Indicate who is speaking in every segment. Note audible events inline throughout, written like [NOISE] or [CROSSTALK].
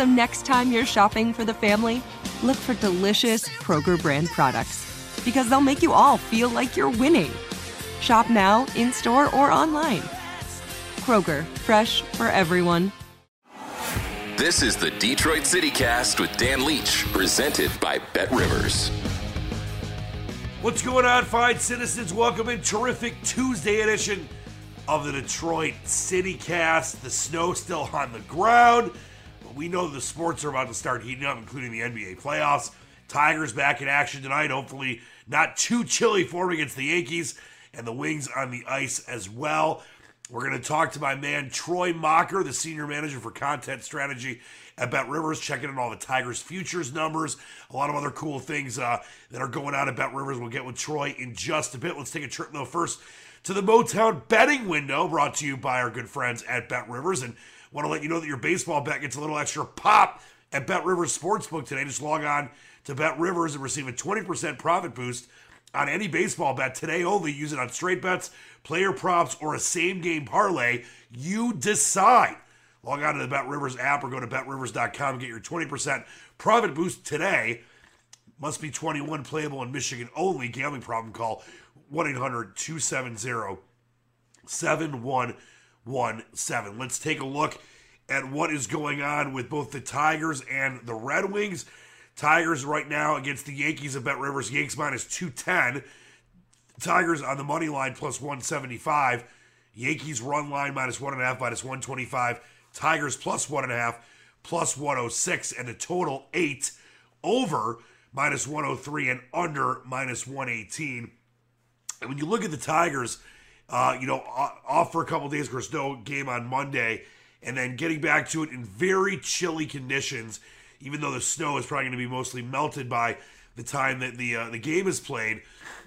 Speaker 1: So next time you're shopping for the family, look for delicious Kroger brand products because they'll make you all feel like you're winning. Shop now, in store, or online. Kroger, fresh for everyone.
Speaker 2: This is the Detroit City Cast with Dan Leach, presented by Bet Rivers.
Speaker 3: What's going on, fine citizens? Welcome in terrific Tuesday edition of the Detroit City Cast. The snow still on the ground, but we know the sports are about to start heating up, including the NBA playoffs. Tigers back in action tonight. Hopefully, not too chilly for them against the Yankees, and the Wings on the ice as well. We're going to talk to my man Troy Mocker, the senior manager for content strategy at Bet Rivers, checking in all the Tigers futures numbers, a lot of other cool things uh, that are going on at Bet Rivers. We'll get with Troy in just a bit. Let's take a trip though first to the Motown betting window, brought to you by our good friends at Bet Rivers, and want to let you know that your baseball bet gets a little extra pop at Bet Rivers Sportsbook today. Just log on to Bet Rivers and receive a 20% profit boost on any baseball bet today only. Use it on straight bets, player props, or a same game parlay. You decide. Log on to the Bet Rivers app or go to betrivers.com and get your 20% profit boost today. Must be 21 playable in Michigan only. Gambling problem call 1 800 270 7117. Let's take a look at what is going on with both the Tigers and the Red Wings. Tigers right now against the Yankees at Bet Rivers. Yanks minus 210. Tigers on the money line plus 175. Yankees run line minus 1.5 minus 125. Tigers plus 1.5 plus 106. And a total 8 over minus 103 and under minus 118. And when you look at the Tigers, uh, you know, off for a couple days, of course, no game on Monday, and then getting back to it in very chilly conditions even though the snow is probably going to be mostly melted by the time that the uh, the game is played.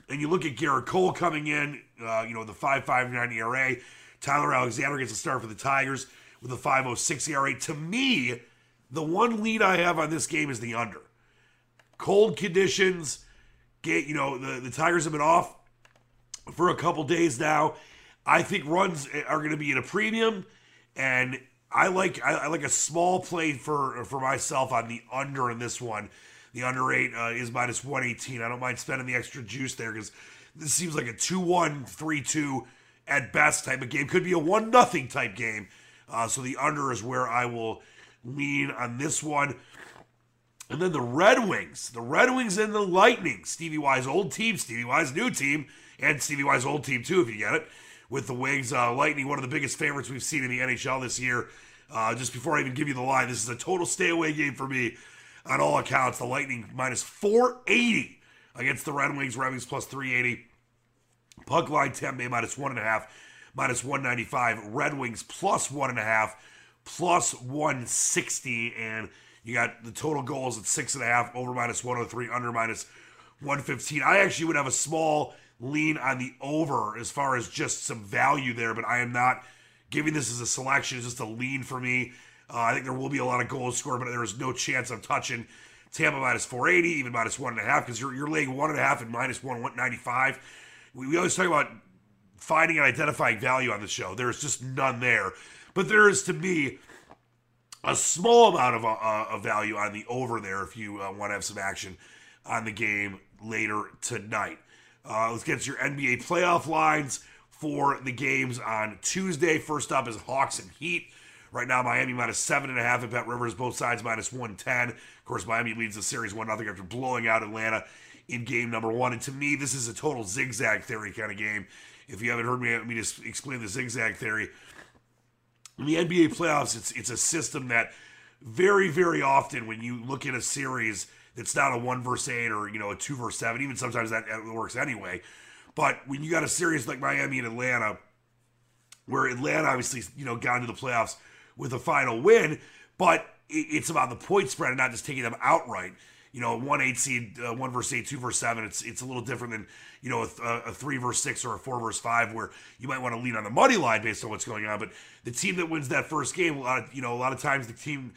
Speaker 3: And you look at Gerrit Cole coming in, uh, you know, the 5.59 ERA. Tyler Alexander gets a start for the Tigers with a 5.06 ERA. To me, the one lead I have on this game is the under. Cold conditions, get you know the the Tigers have been off for a couple days now. I think runs are going to be at a premium, and I like I, I, like a small play for for myself on the under in this one. The under eight uh, is minus one eighteen. I don't mind spending the extra juice there because this seems like a 2-1, 3-2 at best type of game. Could be a one nothing type game. Uh, so the under is where I will lean on this one. And then the Red Wings, the Red Wings and the Lightning, Stevie Y's old team, Stevie Y's new team, and Stevie Y's old team too, if you get it. With the Wings, uh, Lightning, one of the biggest favorites we've seen in the NHL this year. Uh, just before I even give you the line, this is a total stay away game for me on all accounts. The Lightning minus 480 against the Red Wings. Red Wings plus 380. Puck line Tampa Bay minus one and a half, minus 195. Red Wings plus one and a half, plus 160. And you got the total goals at six and a half, over minus 103, under minus 115. I actually would have a small lean on the over as far as just some value there, but I am not giving this as a selection. It's just a lean for me. Uh, I think there will be a lot of goals scored, but there is no chance I'm touching Tampa minus 480, even minus one and a half, because you're, you're laying one and a half and minus one, 195. We, we always talk about finding and identifying value on the show. There's just none there. But there is, to me, a small amount of, uh, of value on the over there if you uh, want to have some action on the game later tonight. Uh, let's get your NBA playoff lines for the games on Tuesday. First up is Hawks and Heat. Right now, Miami minus seven and a half at Bet Rivers, both sides minus 110. Of course, Miami leads the series 1 0 after blowing out Atlanta in game number one. And to me, this is a total zigzag theory kind of game. If you haven't heard me, me just explain the zigzag theory. In the NBA playoffs, it's it's a system that very, very often when you look at a series that's not a one verse eight or you know a two verse seven, even sometimes that, works anyway. But when you got a series like Miami and Atlanta, where Atlanta obviously you know got into the playoffs with a final win, but it's about the point spread and not just taking them outright you know, one eight seed, uh, one verse eight, two verse seven. It's it's a little different than you know a, a, three verse six or a four verse five, where you might want to lean on the money line based on what's going on. But the team that wins that first game, a lot of you know, a lot of times the team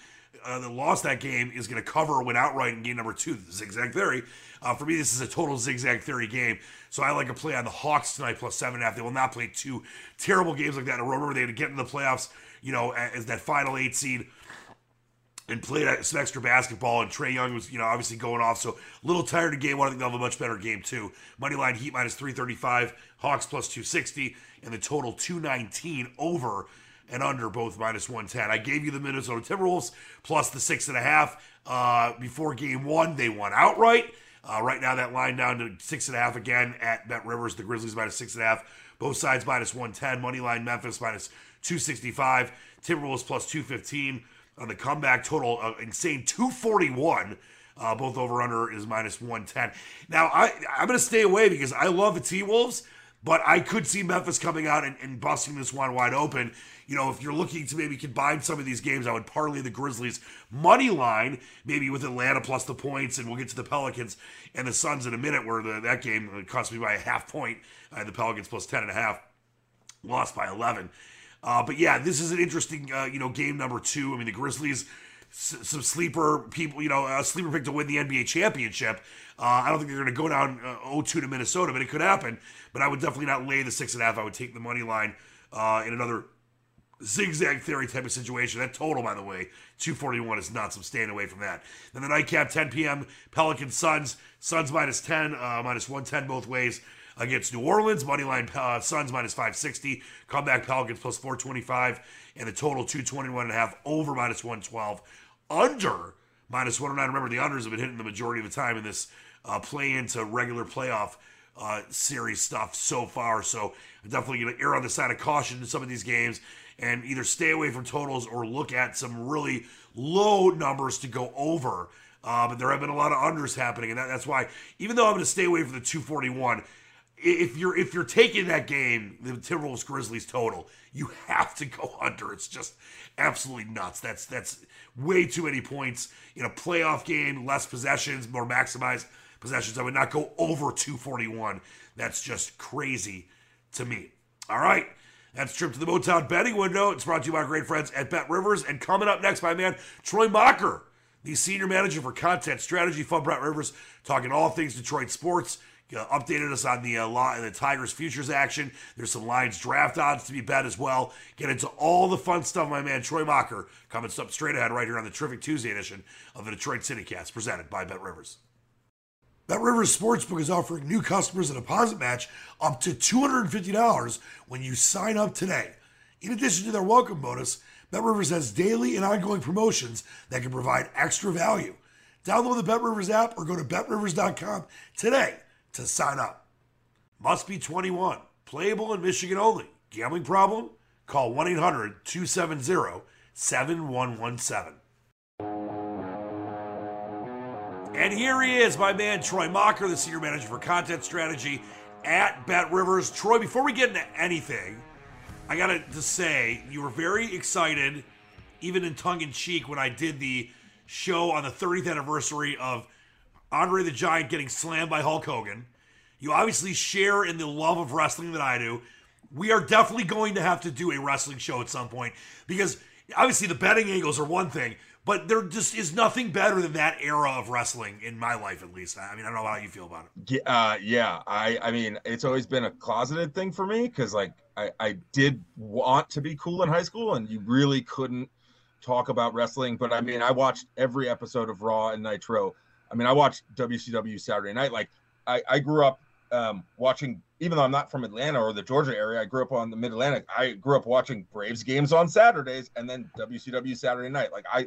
Speaker 3: uh, that lost that game is going to cover win outright in game number two. The zigzag theory. Uh, for me, this is a total zigzag theory game. So I like to play on the Hawks tonight plus seven and a half. They will not play two terrible games like that in a row. Remember, they had to get in the playoffs, you know, as that final eight seed and played some extra basketball. And Trae Young was, you know, obviously going off. So a little tired of game one. I think they'll have a much better game too. Money line Heat minus 335, Hawks plus 260, and the total 219 over and under both minus 110. I gave you the Minnesota Timberwolves plus the six and a half uh, before game one. They won outright. Uh, right now, that line down to six and a half again at Bet Rivers. The Grizzlies minus six and a half. Both sides minus 110. Money line Memphis minus 265. Timberwolves plus 215 on the comeback total, uh, insane 241. Uh, both over under is minus 110. Now, I, I'm going to stay away because I love the T Wolves, but I could see Memphis coming out and, and, busting this one wide open. You know, if you're looking to maybe combine some of these games, I would parlay the Grizzlies money line, maybe with Atlanta plus the points, and we'll get to the Pelicans and the Suns in a minute, where the, that game cost me by a half point. Uh, the Pelicans plus 10 and a half, lost by 11. Uh, but yeah, this is an interesting, uh, you know, game number two. I mean, the Grizzlies, s- some sleeper people, you know, a sleeper pick to win the NBA championship. Uh, I don't think they're going to go down uh, 0-2 to Minnesota, but it could happen. But I would definitely not lay the six and a half. I would take the money line uh, in another zigzag theory type of situation. That total, by the way, 241 is nuts. I'm staying away from that. Then the nightcap, 10 p.m. Pelican Suns. Suns minus 10, uh, minus 110 both ways against New Orleans. Moneyline uh, Suns minus 560. Comeback Pelicans plus 425. And the total 221 and a half over minus 112. Under minus 109. Remember, the unders have been hitting the majority of the time in this uh, play into regular playoff uh, series stuff so far. So I'm definitely going to err on the side of caution in some of these games and either stay away from totals or look at some really low numbers to go over. Uh, but there have been a lot of unders happening, and that, that's why, even though I'm going to stay away from the 241, if you're if you're taking that game, the Timberwolves Grizzlies total, you have to go [LAUGHS] under. It's just absolutely nuts. That's that's way too many points in a playoff game. Less possessions, more maximized possessions. I would not go over 241. That's just crazy to me. All right. That's trip to the Motown betting window. It's brought to you by our great friends at Bet Rivers. And coming up next, my man, Troy Mocker, the senior manager for content strategy for Bet Rivers, talking all things Detroit sports uh, updated us on the uh, the Tigers futures action. There's some Lions draft odds to be bet as well. Get into all the fun stuff, my man Troy Mocker coming up straight ahead right here on the terrific Tuesday edition of the Detroit City Cast, presented by Bet Rivers. Bet Rivers Sportsbook is offering new customers a deposit match up to $250 when you sign up today. In addition to their welcome bonus, Bet Rivers has daily and ongoing promotions that can provide extra value. Download the Bet Rivers app or go to betrivers.com today to sign up. Must be 21. Playable in Michigan only. Gambling problem? Call 1 800 270 7117. And here he is, my man Troy Mocker, the senior manager for content strategy at Bet Rivers. Troy, before we get into anything, I got to just say you were very excited, even in tongue in cheek, when I did the show on the 30th anniversary of Andre the Giant getting slammed by Hulk Hogan. You obviously share in the love of wrestling that I do. We are definitely going to have to do a wrestling show at some point because obviously the betting angles are one thing, but there just is nothing better than that era of wrestling in my life, at least. I mean, I don't know how you feel about it.
Speaker 4: Yeah, uh, yeah. I, I mean, it's always been a closeted thing for me because, like, I, I did want to be cool in high school, and you really couldn't talk about wrestling. But I mean, I watched every episode of Raw and Nitro. I mean, I watched WCW Saturday Night. Like, I, I grew up um, watching, even though I'm not from Atlanta or the Georgia area, I grew up on the Mid Atlantic. I grew up watching Braves games on Saturdays and then WCW Saturday Night. Like, I,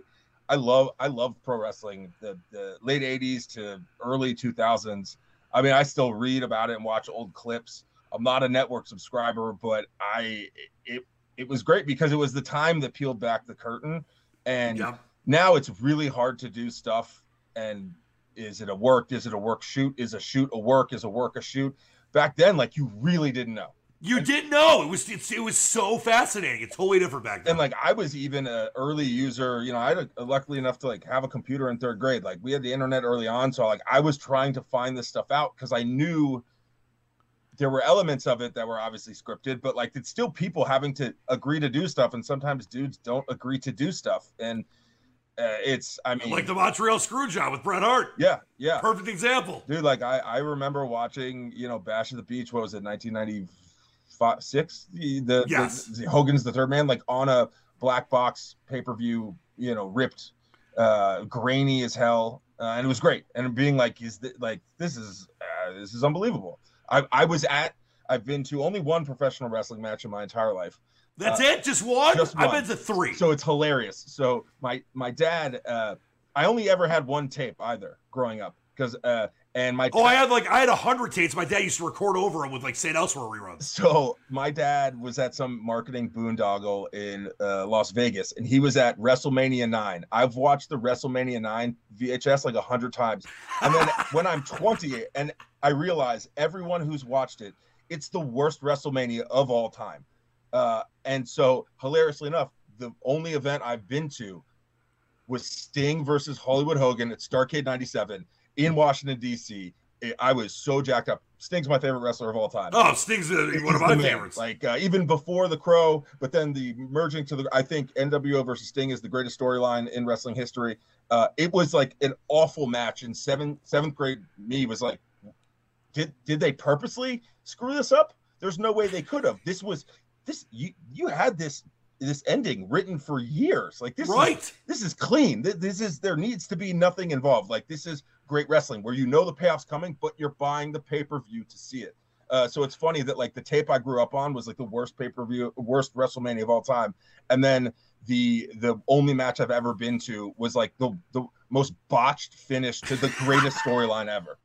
Speaker 4: I love, I love pro wrestling. The the late '80s to early 2000s. I mean, I still read about it and watch old clips. I'm not a network subscriber, but I it it was great because it was the time that peeled back the curtain, and
Speaker 3: Yeah.
Speaker 4: now it's really hard to do stuff. And is it a work? Is it a work shoot? Is a shoot a work? Is a work a shoot? Back then, like you really didn't know.
Speaker 3: You didn't know it was it's, it was so fascinating. It's totally different back then.
Speaker 4: And like I was even an early user, you know, I had a, luckily enough to like have a computer in third grade. Like we had the internet early on, so like I was trying to find this stuff out because I knew there were elements of it that were obviously scripted, but like it's still people having to agree to do stuff, and sometimes dudes don't agree to do stuff, and uh, it's I mean
Speaker 3: like the Montreal Screwjob with Bret Hart.
Speaker 4: yeah yeah
Speaker 3: Perfect example.
Speaker 4: dude like I I remember watching you know Bash at the Beach what was it 1995 six the the,
Speaker 3: Yes.
Speaker 4: the, the Hogan's the third man like on a black box pay per view you know ripped uh grainy as hell uh, and it was great and being like is th- like this is uh, this is unbelievable I I was at I've been to only one professional wrestling match in my entire life
Speaker 3: That's
Speaker 4: Uh,
Speaker 3: it. Just one.
Speaker 4: just one.
Speaker 3: I've been to three.
Speaker 4: so it's hilarious. So my my dad, uh, I only ever had one tape either growing up because uh, and my
Speaker 3: oh, I had like I had a hundred tapes. My dad used to record over them with like St. Elsewhere reruns.
Speaker 4: so my dad was at some marketing boondoggle in uh, Las Vegas, and he was at WrestleMania nine. I've watched the WrestleMania nine VHS like a hundred times, and then [LAUGHS] when I'm 20 and I realize everyone who's watched it, it's the worst WrestleMania of all time. Uh, and so, hilariously enough, the only event I've been to was Sting versus Hollywood Hogan at Starcade '97 in Washington D.C. I- I was so jacked up. Sting's my favorite wrestler of all time.
Speaker 3: Oh, Sting's uh, one of my favorites.
Speaker 4: Like uh, even before the Crow, but then the merging to the. I think NWO versus Sting is the greatest storyline in wrestling history. Uh, it was like an awful match. In seventh seventh grade, me was like, did did they purposely screw this up? There's no way they could have. This was this you you had this this ending written for years. Like this is-
Speaker 3: right.
Speaker 4: this is clean. Th- This is there needs to be nothing involved. Like this is great wrestling where you know the payoff's coming, but you're buying the pay per view to see it. Uh, so it's funny that like the tape I grew up on was like the worst pay per view, worst WrestleMania of all time, and then the the only match I've ever been to was like the the most botched finish to the greatest [LAUGHS] storyline ever.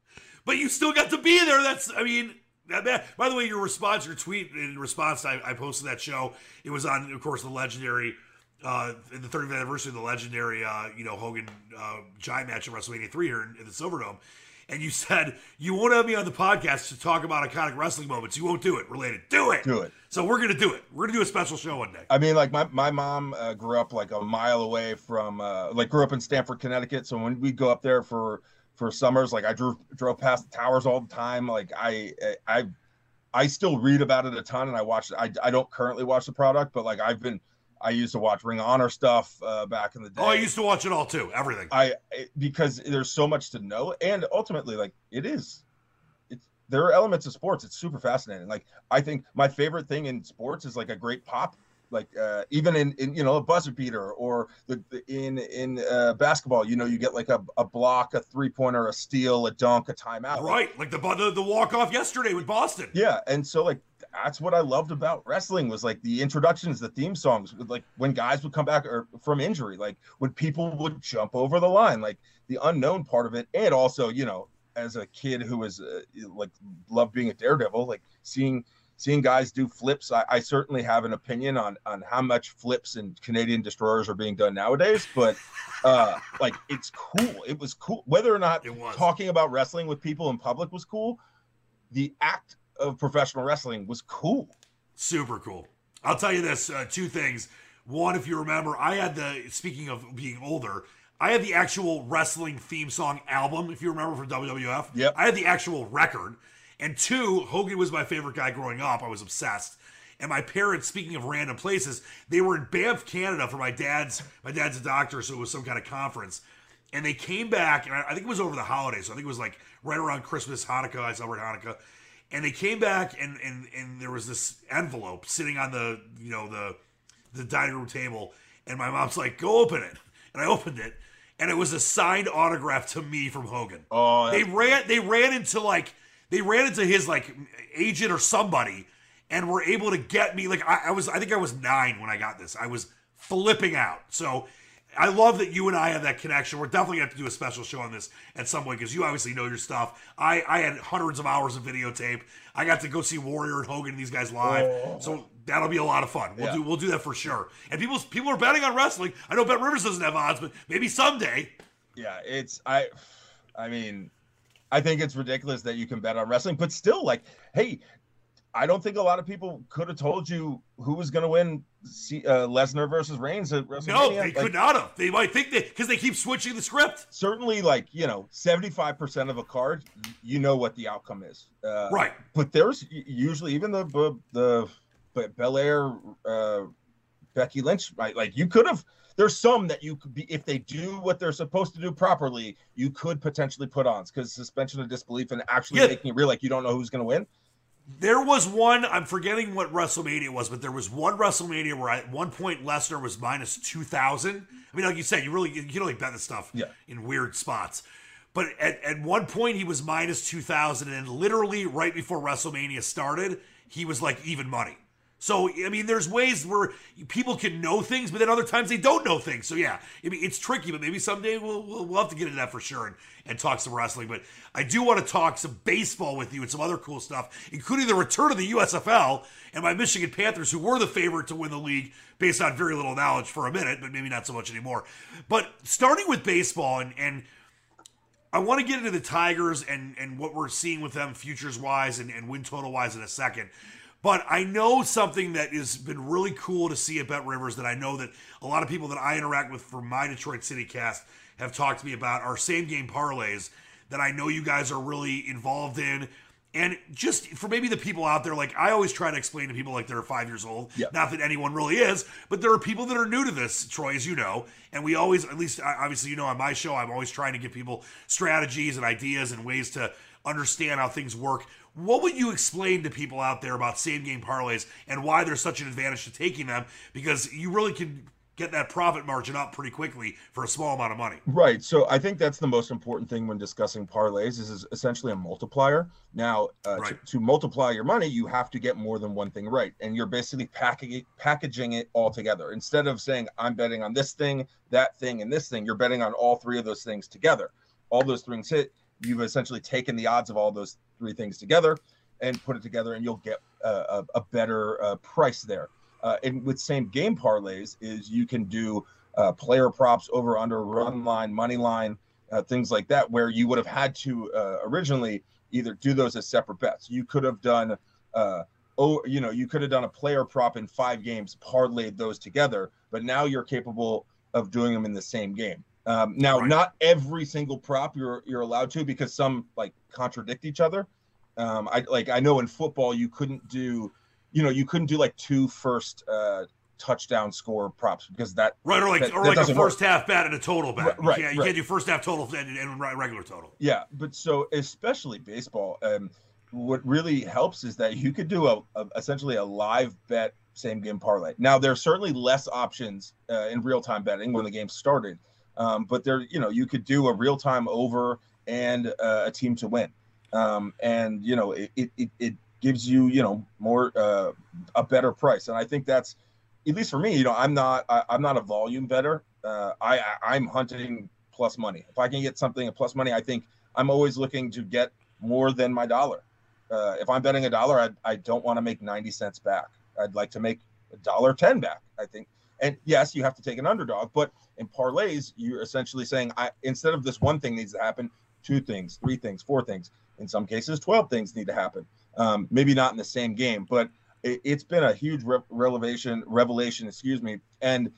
Speaker 3: But you still got to be there. That's, I mean, that, that- by the way, your response, your tweet in response, to, I, I posted that show. It was on, of course, the legendary, uh, in the 30th anniversary of the legendary, uh, you know, Hogan uh, Giant match at WrestleMania 3 here in, in the Silverdome. And you said, you won't have me on the podcast to talk about iconic wrestling moments. You won't do it related. Do it.
Speaker 4: Do it.
Speaker 3: So we're going to do it. We're going to do a special show one day.
Speaker 4: I mean, like my my mom uh, grew up like a mile away from uh, like grew up in Stamford, Connecticut. So when we go up there for for summers, like I drove drove past the towers all the time. Like I I I still read about it a ton, and I watch. I I don't currently watch the product, but like I've been I used to watch Ring of Honor stuff uh, back in the day.
Speaker 3: Oh, I used to watch it all too. Everything.
Speaker 4: I because there's so much to know, and ultimately, like it is, it's there are elements of sports. It's super fascinating. Like I think my favorite thing in sports is like a great pop. Like uh, even in, in you know a buzzer beater or the, the in in uh, basketball, you know you get like a, a block, a three pointer, a steal, a dunk, a timeout. Like,
Speaker 3: Right. Like the, the, the walk off yesterday with Boston.
Speaker 4: yeah, and so like that's what I loved about wrestling was like the introductions, the theme songs, like when guys would come back or from injury, like when people would jump over the line, like the unknown part of it, and also you know as a kid who was uh, like loved being a daredevil, like seeing seeing guys do flips. I, I certainly have an opinion on on how much flips and Canadian destroyers are being done nowadays, but uh like it's cool. It was cool whether or not talking about wrestling with people in public was cool. The act of professional wrestling was cool.
Speaker 3: Super cool. I'll tell you this: uh, two things. One, if you remember, I had the. Speaking of being older, I had the actual wrestling theme song album. If you remember from WWF,
Speaker 4: Yep.
Speaker 3: I had the actual record. And two, Hogan was my favorite guy growing up. I was obsessed. And my parents, speaking of random places, they were in Banff, Canada for my dad's. My dad's a doctor, so it was some kind of conference. And they came back, and I I think it was over the holidays. So I think it was like right around Christmas, Hanukkah. I celebrate Hanukkah. And they came back, and and and there was this envelope sitting on the you know the the dining room table, and my mom's like, "Go open it," and I opened it, and it was a signed autograph to me from Hogan.
Speaker 4: Oh,
Speaker 3: they ran they ran into like they ran into his like agent or somebody, and were able to get me like I, I was I think I was nine when I got this. I was flipping out. So. I love that you and I have that connection. We're definitely going to have to do a special show on this at some point because you obviously know your stuff. I, I had hundreds of hours of videotape. I got to go see Warrior and Hogan and these guys live, oh. so that'll be a lot of fun. We'll
Speaker 4: Yeah.
Speaker 3: do we'll do that for sure. And people people are betting on wrestling. I know Bet Rivers doesn't have odds, but maybe someday.
Speaker 4: Yeah, it's I I mean, I think it's ridiculous that you can bet on wrestling, but still like, hey, I don't think a lot of people could have told you who was going to win C- uh, Lesnar versus Reigns at WrestleMania.
Speaker 3: No, they
Speaker 4: Like,
Speaker 3: could not have. They might think that because they keep switching the script.
Speaker 4: certainly like you know 75% of a card you know what the outcome is uh,
Speaker 3: Right.
Speaker 4: but there's usually even the the, the but belair uh becky lynch right like you could have there's some that you could be if they do what they're supposed to do properly you could potentially put on because suspension of disbelief and actually
Speaker 3: Yeah.
Speaker 4: making it real like you don't know who's going to win
Speaker 3: There was one. I'm forgetting what WrestleMania was, but there was one WrestleMania where at one point Lesnar was minus two thousand. I mean, like you said, you really you can only bet this stuff
Speaker 4: Yeah.
Speaker 3: in weird spots. But at, at one point he was minus two thousand, and then literally right before WrestleMania started, he was like even money. So I mean, there's ways where people can know things, but then other times they don't know things. So yeah, I mean, it's tricky. But maybe someday we'll we'll, we'll have to get into that for sure and, and talk some wrestling. But I do want to talk some baseball with you and some other cool stuff, including the return of the USFL and my Michigan Panthers, who were the favorite to win the league based on very little knowledge for a minute, but maybe not so much anymore. But starting with baseball and and I want to get into the Tigers and, and what we're seeing with them futures wise and, and win total wise in a second. But I know something that has been really cool to see at Bet Rivers that I know that a lot of people that I interact with from my Detroit City cast have talked to me about are same game parlays that I know you guys are really involved in. And just for maybe the people out there, like I always try to explain to people like they're five years old.
Speaker 4: Yeah.
Speaker 3: Not that anyone really is, but there are people that are new to this, Troy, as you know. And we always, at least obviously, you know, on my show, I'm always trying to give people strategies and ideas and ways to understand how things work. What would you explain to people out there about same game parlays and why there's such an advantage to taking them? Because you really can get that profit margin up pretty quickly for a small amount of money.
Speaker 4: Right. So I think that's the most important thing when discussing parlays is, is essentially a multiplier. Now, uh,
Speaker 3: Right.
Speaker 4: to, to multiply your money, you have to get more than one thing right. And you're basically packaging packaging it all together. Instead of saying, I'm betting on this thing, that thing, and this thing, you're betting on all three of those things together. All those things hit, you've essentially taken the odds of all those three things together and put it together, and you'll get a, a better uh, price there. Uh, and with same game parlays, is you can do uh, player props over under run line money line uh, things like that where you would have had to uh, originally either do those as separate bets you could have done oh you know you could have done a player prop in five games parlayed those together but now you're capable of doing them in the same game um, now
Speaker 3: Right.
Speaker 4: not every single prop you're you're allowed to because some like contradict each other um, i like i know in football you couldn't do you know you couldn't do like two first uh touchdown score props because that
Speaker 3: Right, or like
Speaker 4: that-
Speaker 3: or
Speaker 4: that
Speaker 3: like a
Speaker 4: doesn't work.
Speaker 3: first half bet and a total bet.
Speaker 4: Right,
Speaker 3: you
Speaker 4: right,
Speaker 3: you can't do first half total and, and regular total.
Speaker 4: Yeah, but so especially baseball, um, what really helps is that you could do a, a essentially a live bet same game parlay. Now there's certainly less options uh, in real time betting when the game started, um, but there you know you could do a real time over and uh, a team to win, um, and you know it, it it gives you you know more uh, a better price, and I think that's at least for me. You know, I'm not I, I'm not a volume better. Uh, I I- I'm hunting plus money. If I can get something at plus money, I think I'm always looking to get more than my dollar. Uh, if I'm betting a dollar, I, I don't want to make 90 cents back. I'd like to make a dollar 10 back, I think. And yes, you have to take an underdog, but in parlays, you're essentially saying, I instead of this one thing needs to happen, two things, three things, four things. In some cases, 12 things need to happen. Um, maybe not in the same game, but it, has been a huge re- revelation. Revelation, excuse me, and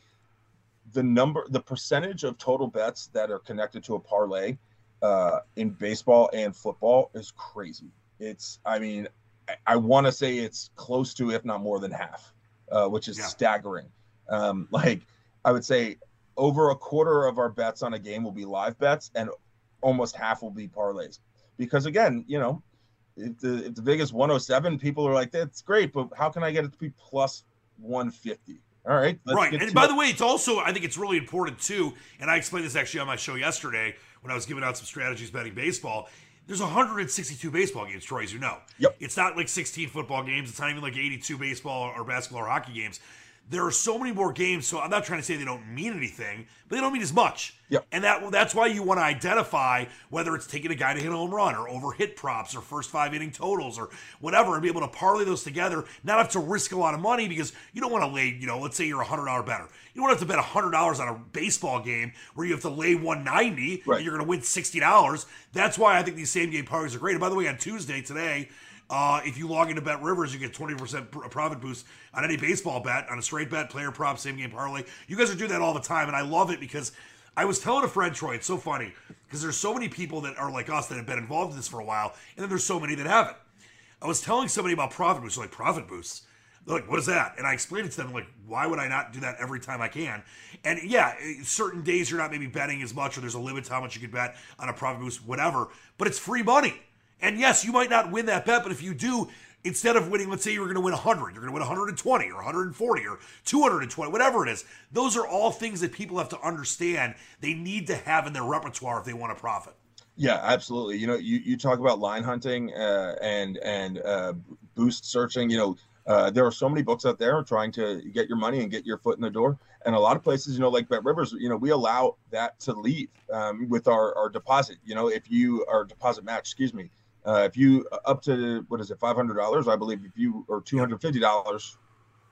Speaker 4: the number, the percentage of total bets that are connected to a parlay uh, in baseball and football is crazy. It's, I mean, I, I want to say it's close to, if not more than half, uh, which is yeah. staggering. Um, [LAUGHS] like I would say, over a quarter of our bets on a game will be live bets, and almost half will be parlays. Because again, you know, if the if the Vegas 107, people are like, that's great, but how can I get it to be plus 150? All right.
Speaker 3: right. And by it. the way, it's also, I think it's really important too. And I explained this actually on my show yesterday when I was giving out some strategies betting baseball. There's 162 baseball games, Troy, as you know.
Speaker 4: Yep.
Speaker 3: It's not like 16 football games. It's not even like 82 baseball or basketball or hockey games there are so many more games. So I'm not trying to say they don't mean anything, but they don't mean as much.
Speaker 4: Yep.
Speaker 3: And that that's why you want to identify whether it's taking a guy to hit a home run or over hit props or first five inning totals or whatever, and be able to parlay those together. Not have to risk a lot of money because you don't want to lay. You know, let's say you're a hundred dollar better. You don't have to bet hundred dollars on a baseball game where you have to lay one ninety right. and you're going to win sixty dollars. That's why I think these same game parlays are great. And by the way, on Tuesday today. Uh, if you log into Bet Rivers, you get 20% profit boost on any baseball bet, on a straight bet, player prop, same game parlay. You guys are doing that all the time, and I love it because I was telling a friend, Troy, it's so funny because there's so many people that are like us that have been involved in this for a while, and then there's so many that haven't. I was telling somebody about profit boosts, like profit boosts. They're like, what is that? And I explained it to them, like, why would I not do that every time I can? And yeah, certain days you're not maybe betting as much, or there's a limit to how much you can bet on a profit boost, whatever, but it's free money. And yes, you might not win that bet, but if you do, instead of winning, let's say you're going to win 100, you're going to win 120 or 140 or 220, whatever it is. Those are all things that people have to understand they need to have in their repertoire if they want to profit.
Speaker 4: Yeah, absolutely. You know, you, you talk about line hunting uh, and and uh, boost searching. You know, uh, there are so many books out there trying to get your money and get your foot in the door. And a lot of places, you know, like Bet Rivers, you know, we allow that to leave um, with our, our deposit. You know, if you are deposit match, excuse me, uh, if you uh, up to what is it, five hundred dollars, I believe, if you or two hundred fifty dollars,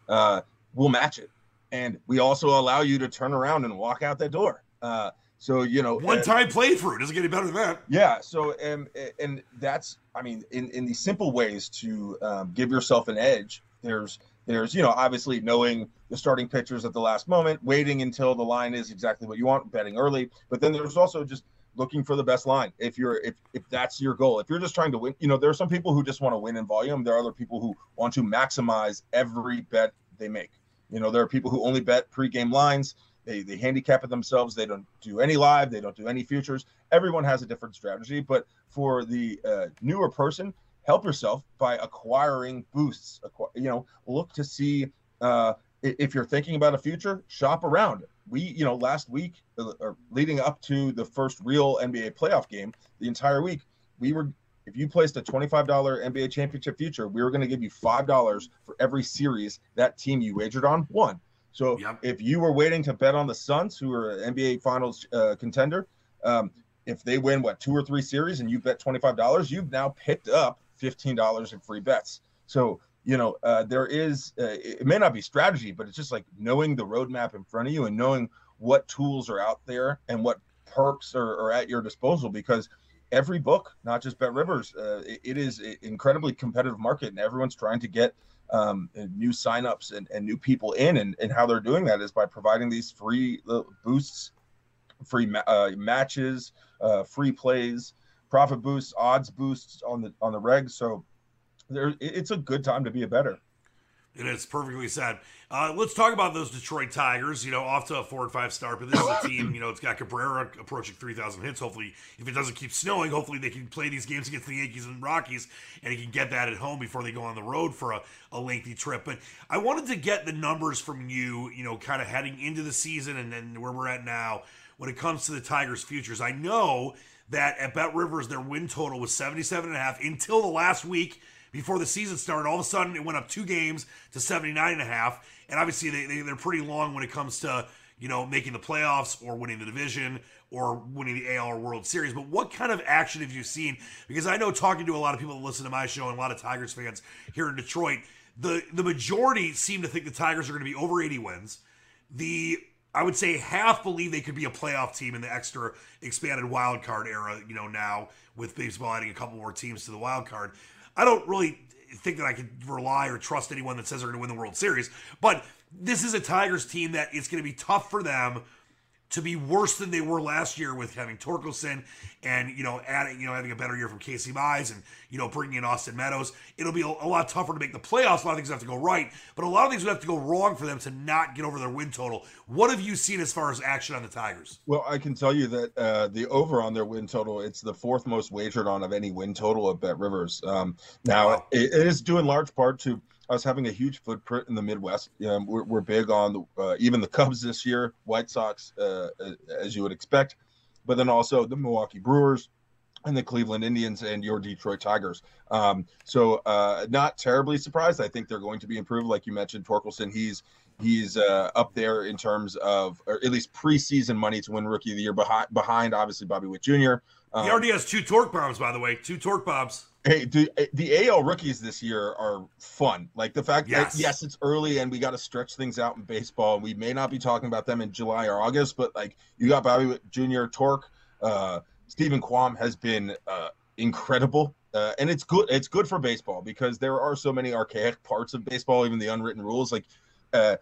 Speaker 4: uh, we'll match it, and we also allow you to turn around and walk out that door. Uh, so you know,
Speaker 3: one time playthrough doesn't get any better than that.
Speaker 4: Yeah. So and and that's, I mean, in in these simple ways to um, give yourself an edge. There's there's you know obviously knowing the starting pitchers at the last moment, waiting until the line is exactly what you want, betting early. But then there's also just looking for the best line. If you're if if that's your goal, if you're just trying to win, you know, there are some people who just want to win in volume. There are other people who want to maximize every bet they make. You know, there are people who only bet pre-game lines. They they handicap it themselves. They don't do any live. They don't do any futures. Everyone has a different strategy. But for the uh, newer person, help yourself by acquiring boosts. you know, look to see uh, if you're thinking about a future, shop around we, you know, last week or leading up to the first real NBA playoff game, the entire week, we were if you placed a $25 NBA championship future, we were going to give you $5 for every series that team you wagered on won. So yep. if you were waiting to bet on the Suns, who are an NBA Finals uh, contender, um, if they win what two or three series and you bet $25, you've now picked up $15 in free bets. So you know, uh, there is, uh, it may not be strategy, but it's just like knowing the roadmap in front of you and knowing what tools are out there and what perks are, are at your disposal because every book, not just Bet Rivers, uh, it, it is an incredibly competitive market and everyone's trying to get um, new signups and, and new people in. And, and how they're doing that is by providing these free boosts, free ma- uh, matches, uh, free plays, profit boosts, odds boosts on the on the regs. So there it's a good time to be a better.
Speaker 3: And It is perfectly said. Uh, let's talk about those Detroit Tigers. You know, off to a four and five start, but this is a team. You know, it's got Cabrera approaching three thousand hits. Hopefully, if it doesn't keep snowing, hopefully they can play these games against the Yankees and Rockies, and he can get that at home before they go on the road for a, a lengthy trip. But I wanted to get the numbers from you. You know, kind of heading into the season and then where we're at now when it comes to the Tigers' futures. I know that at Bet Rivers their win total was 77 and a half until the last week before the season started. All of a sudden, it went up two games to 79 and a half. And obviously, they, they, they're pretty long when it comes to, you know, making the playoffs or winning the division or winning the AL or World Series. But what kind of action have you seen? Because I know talking to a lot of people that listen to my show and a lot of Tigers fans here in Detroit, the the majority seem to think the Tigers are going to be over 80 wins. The I would say half believe they could be a playoff team in the extra expanded wild card era, you know, now with baseball adding a couple more teams to the wild card. I don't really think that I could rely or trust anyone that says they're going to win the World Series. But this is a Tigers team that it's going to be tough for them to be worse than they were last year with having Torkelson and you know adding you know having a better year from Casey Mize and you know bringing in Austin Meadows. It'll be a, a, lot tougher to make the playoffs. A lot of things have to go right, but a lot of things would have to go wrong for them to not get over their win total. What have you seen as far as action on the Tigers?
Speaker 4: Well, I can tell you that uh, the over on their win total it's the fourth most wagered on of any win total at Bet Rivers. Um, now wow. it, it is due in large part to us having a huge footprint in the Midwest. We're, we're, big on the, uh, even the Cubs this year, White Sox, uh, as you would expect, but then also the Milwaukee Brewers and the Cleveland Indians and your Detroit Tigers. Um, so uh, not terribly surprised. I think they're going to be improved, like you mentioned. Torkelson, he's he's uh, up there in terms of, or at least preseason money to win Rookie of the Year behind behind obviously Bobby Witt Jr.
Speaker 3: Um, he already has two torque bombs, by the way, two torque bombs.
Speaker 4: Hey, the, the AL rookies this year are fun. Like the fact yes. that yes, it's early and we got to stretch things out in baseball. We may not be talking about them in July or August, but like you got Bobby Jr. Torque, uh, Steven Kwan has been uh, incredible, uh, and it's good. It's good for baseball because there are so many archaic parts of baseball, even the unwritten rules. Like uh,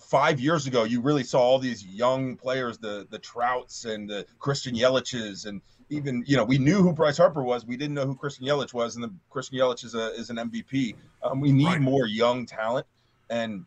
Speaker 4: five years ago, you really saw all these young players, the the Trouts and the Christian Yelich's and even you know we knew who Bryce Harper was. We didn't know who Christian Yelich was, and the Christian Yelich is a is an MVP. Um, we need right. more young talent, and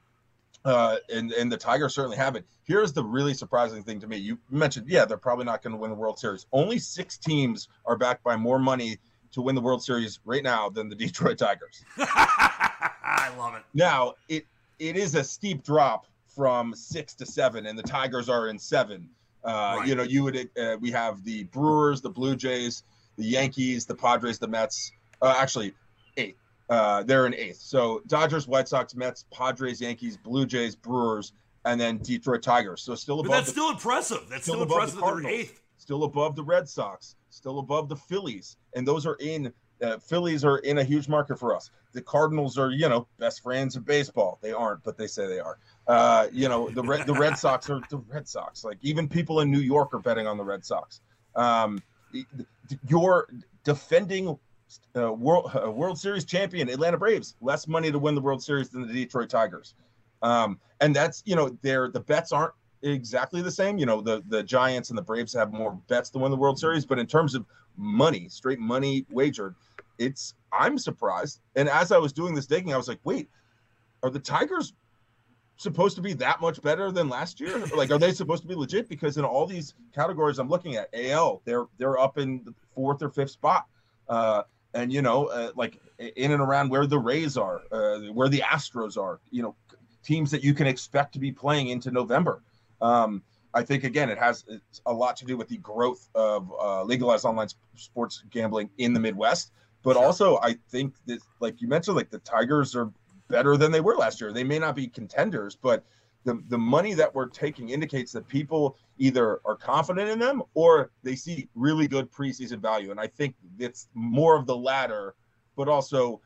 Speaker 4: uh, and and the Tigers certainly have it. Here's the really surprising thing to me. You mentioned, yeah, they're probably not going to win the World Series. Only six teams are backed by more money to win the World Series right now than the [LAUGHS] Detroit Tigers. [LAUGHS]
Speaker 3: I love it.
Speaker 4: Now it it is a steep drop from six to seven, and the Tigers are in seven. Uh, right. You know, you would uh, we have the Brewers, the Blue Jays, the Yankees, the Padres, the Mets. Uh, actually, eighth. Uh, they're in eighth. So Dodgers, White Sox, Mets, Padres, Yankees, Blue Jays, Brewers, and then Detroit Tigers. So still above.
Speaker 3: But that's the, still impressive. That's still, still impressive. The they're eighth.
Speaker 4: Still above the Red Sox. Still above the Phillies, and those are in. Uh, Phillies are in a huge market for us. The Cardinals are, you know, best friends of baseball. They aren't, but they say they are. Uh, you know, the Red, the Red Sox are the Red Sox. Like even people in New York are betting on the Red Sox. Um, you're defending uh, World uh, World Series champion Atlanta Braves less money to win the World Series than the Detroit Tigers. Um, and that's you know, they're the bets aren't exactly the same. You know, the the Giants and the Braves have more bets to win the World Series, but in terms of money, straight money wagered, it's I'm surprised. And as I was doing this digging, I was like, wait, are the Tigers supposed to be that much better than last year? Like, are they supposed to be legit? Because in all these categories I'm looking at, AL, they're they're up in the fourth or fifth spot, uh, and you know, uh, like in and around where the Rays are, uh, where the Astros are, you know, teams that you can expect to be playing into November. Um, I think again, it has a lot to do with the growth of uh, legalized online sports gambling in the Midwest. But sure. also, I think that, like you mentioned, like the Tigers are better than they were last year. They may not be contenders, but the, the money that we're taking indicates that people either are confident in them or they see really good preseason value. And I think it's more of the latter, but also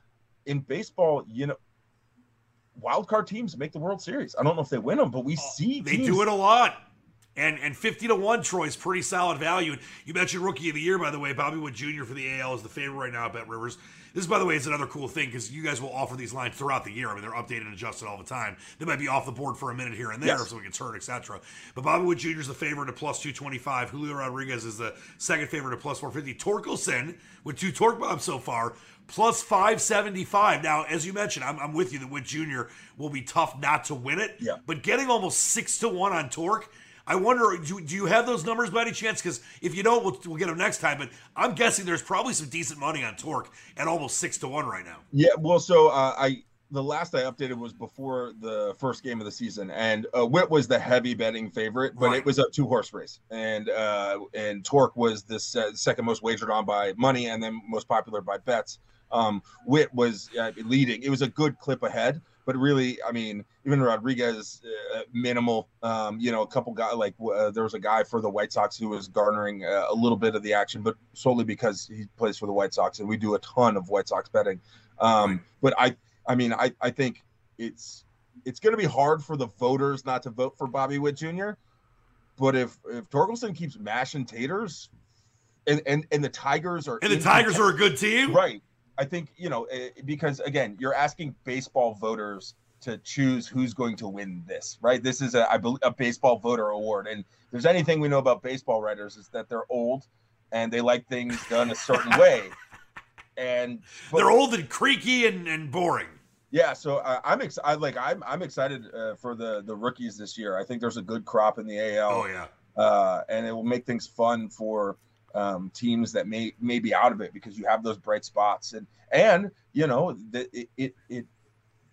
Speaker 4: in baseball, you know, wild card teams make the World Series. I don't know if they win them, but we oh, see
Speaker 3: they do it a lot. And and 50 to 1 Troy's pretty solid value. And you mentioned rookie of the year by the way, Bobby Witt Jr. for the AL is the favorite right now at Bet Rivers. This, by the way, is another cool thing because you guys will offer these lines throughout the year. I mean, they're updated and adjusted all the time. They might be off the board for a minute here and there yes. if someone gets hurt, etc. But Bobby Witt Jr. is the favorite at plus 225. Julio Rodriguez is the second favorite at plus 450. Torkelson, with two torque bombs so far, plus 575. Now, as you mentioned, I'm, I'm with you that Witt Jr. will be tough not to win it.
Speaker 4: Yeah.
Speaker 3: But getting almost six to one on torque – I wonder, do, do you have those numbers by any chance? Because if you don't, we'll, we'll get them next time. But I'm guessing there's probably some decent money on Torque at almost six to one right now.
Speaker 4: Yeah, well, so uh, I the last I updated was before the first game of the season, and uh, Witt was the heavy betting favorite, but right. it was a two horse race, and uh, and Torque was the second most wagered on by money, and then most popular by bets. Um, Witt was uh, leading; it was a good clip ahead but really, I mean, even Rodriguez, uh, minimal. Um, you know, a couple guys like uh, there was a guy for the White Sox who was garnering uh, a little bit of the action, but solely because he plays for the White Sox, and we do a ton of White Sox betting. Um, but I, I mean, I, I think it's it's going to be hard for the voters not to vote for Bobby Witt Jr. But if if Torkelson keeps mashing taters, and and and the Tigers are
Speaker 3: and the Tigers are a good team,
Speaker 4: right? I think you know eh, because again, you're asking baseball voters to choose who's going to win this, right? This is a I believe a baseball voter award, and if there's anything we know about baseball writers is that they're old and they like things done a certain way, and but-
Speaker 3: They're old and creaky and, and boring.
Speaker 4: yeah, so uh, I'm excited. Like I'm, I'm excited uh, for the the rookies this year. I think there's a good crop in the AL.
Speaker 3: Oh yeah.
Speaker 4: uh, and it will make things fun for um, teams that may may be out of it because you have those bright spots and and you know the, it, it it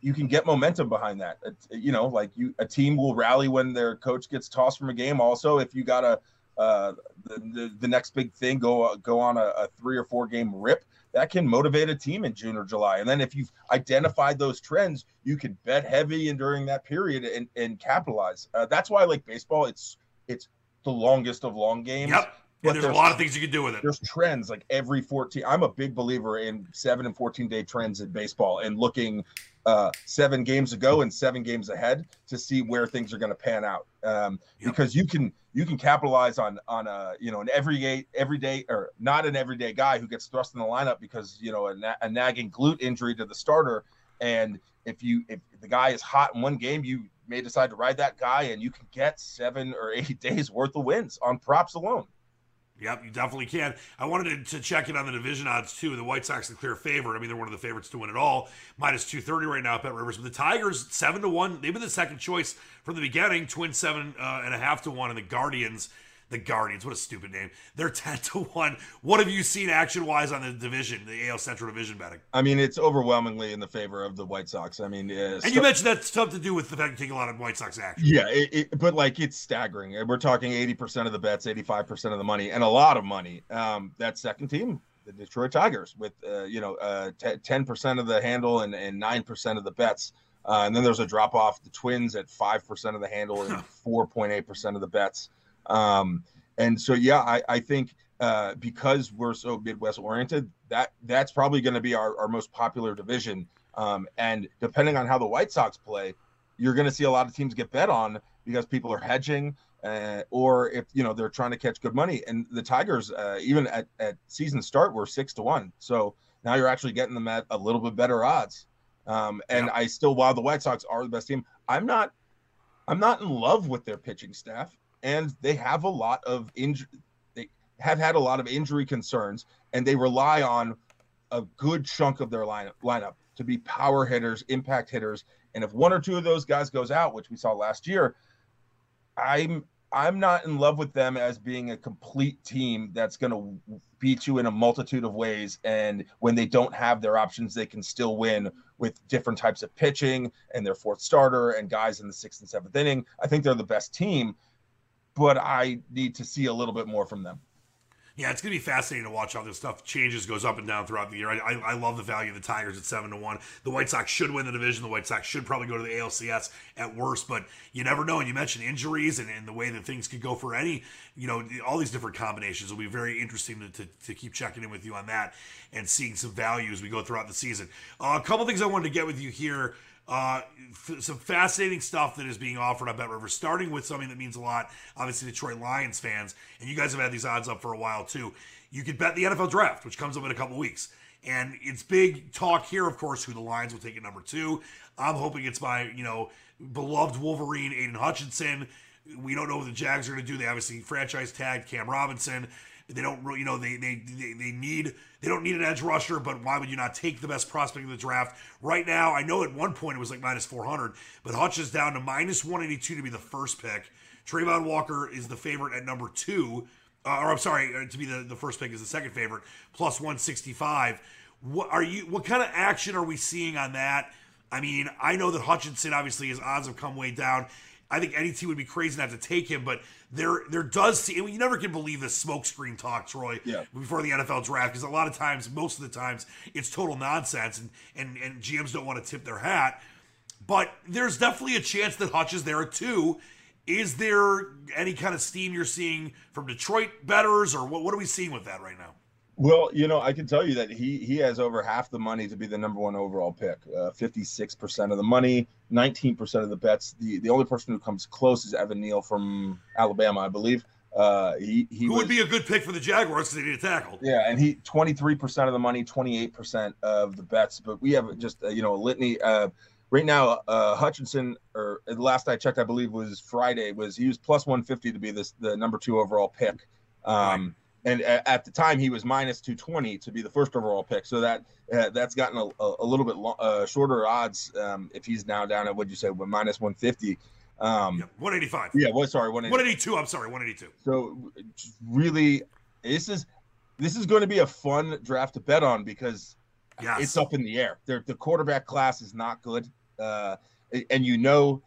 Speaker 4: you can get momentum behind that. You know, like you a team will rally when their coach gets tossed from a game. Also, if you got a uh, the, the the next big thing go go on a, a three or four game rip that can motivate a team in June or July. And then if you've identified those trends, you can bet heavy and during that period and, and capitalize. Uh, that's why I like baseball. It's it's the longest of long games.
Speaker 3: Yep.
Speaker 4: But
Speaker 3: And there's a lot of things you can do with it.
Speaker 4: There's trends like every 14. I'm a big believer in seven and 14 day trends in baseball and looking uh, seven games ago and seven games ahead to see where things are going to pan out. Um,
Speaker 3: Yep.
Speaker 4: Because you can you can capitalize on on a you know an everyday everyday or not an everyday guy who gets thrust in the lineup because you know a, na- a nagging glute injury to the starter and if you if the guy is hot in one game you may decide to ride that guy and you can get seven or eight [LAUGHS] days worth of wins on props alone.
Speaker 3: Yep, you definitely can. I wanted to, to check in on the division odds too. The White Sox the clear favorite. I mean, they're one of the favorites to win it all. Minus two thirty right now at Bet Rivers. But the Tigers seven to one. They've been the second choice from the beginning. Twins seven uh, and a half to one, and the Guardians. The Guardians, what a stupid name. They're [LAUGHS] ten to one. What have you seen action wise on the division, the AL Central Division betting?
Speaker 4: I mean, it's overwhelmingly in the favor of the White Sox. I mean, uh,
Speaker 3: And you mentioned that's stuff to do with the fact you take a lot of White Sox action.
Speaker 4: yeah, it, it, but like it's staggering. We're talking eighty percent of the bets, eighty-five percent of the money, and a lot of money. Um, that second team, the Detroit Tigers, with uh, you know uh, ten percent of the handle and and nine percent of the bets. Uh, and then there's a drop off. The Twins at five percent of the handle and four point eight percent of the bets. Um, and so yeah, I, I think uh, because we're so Midwest oriented, that that's probably going to be our, our most popular division. Um, and depending on how the White Sox play, you're going to see a lot of teams get bet on because people are hedging, uh, or if you know they're trying to catch good money. And the Tigers, uh, even at, at season start, were six to one. So now you're actually getting them at a little bit better odds. Um, and I still, while the White Sox are the best team, I'm not, I'm not in love with their pitching staff, and they have a lot of injury. They have had a lot of injury concerns, and they rely on a good chunk of their lineup lineup to be power hitters, impact hitters. And if one or two of those guys goes out, which we saw last year, I'm I'm not in love with them as being a complete team that's going to beat you in a multitude of ways. And when they don't have their options, they can still win with different types of pitching and their fourth starter and guys in the sixth and seventh inning. I think they're the best team, but I need to see a little bit more from them.
Speaker 3: Yeah, it's gonna be fascinating to watch how this stuff changes, goes up and down throughout the year. I, I, I love the value of the Tigers at seven to one. The White Sox should win the division. The White Sox should probably go to the ALCS at worst, but you never know. And you mentioned injuries and, and the way that things could go for any, you know, all these different combinations will be very interesting to, to, to keep checking in with you on that and seeing some value as we go throughout the season. Uh, a couple things I wanted to get with you here. Uh, f- some fascinating stuff that is being offered on Bet Rivers, starting with something that means a lot, obviously, Detroit Lions fans. And you guys have had these odds up for a while, too. You could bet the NFL draft, which comes up in a couple weeks. And it's big talk here, of course, who the Lions will take at number two. I'm hoping it's my, you know, beloved Wolverine, Aidan Hutchinson. We don't know what the Jags are going to do. They obviously franchise tagged Cam Robinson. They don't, really- you know, they, they they they need they don't need an edge rusher, but why would you not take the best prospect of the draft right now? I know at one point it was like minus four hundred, but Hutch is down to minus one eighty two to be the first pick. Travon Walker is the favorite at number two, uh, or I'm sorry, uh, to be the, the first pick is the second favorite, plus one sixty five. What are you? What kind of action are we seeing on that? I mean, I know that Hutchinson obviously his odds have come way down. I think any team would be crazy not to take him, but there there does seem you never can believe this smokescreen talk, Troy,
Speaker 4: Yeah.
Speaker 3: before the NFL draft because a lot of times, most of the times, it's total nonsense, and and and GMs don't want to tip their hat. But there's definitely a chance that Hutch is there at two. Is there any kind of steam you're seeing from Detroit betters, or what, what are we seeing with that right now?
Speaker 4: Well, you know, I can tell you that he he has over half the money to be the number one overall pick. Fifty six percent of the money, nineteen percent of the bets. The the only person who comes close is Evan Neal from Alabama, I believe. Uh, he he
Speaker 3: Who
Speaker 4: was,
Speaker 3: would be a good pick for the Jaguars because they need a tackle?
Speaker 4: yeah, and he 23% of the money, 28% of the bets. But we have just uh, you know a litany. Uh, right now, uh, Hutchinson, or the last I checked, I believe was Friday, was he was plus 150 to be this the number two overall pick. Um, and at the time he was minus 220 to be the first overall pick. So that uh, that's gotten a, a, little bit lo- uh, shorter odds um, if he's now down at what'd you say, minus 150. Um,
Speaker 3: Yeah, 185.
Speaker 4: yeah, well, sorry, 180.
Speaker 3: 182. I'm sorry, 182.
Speaker 4: So really, this is this is going to be a fun draft to bet on because
Speaker 3: Yes.
Speaker 4: it's up in the air. They're, the quarterback class is not good, uh, and you know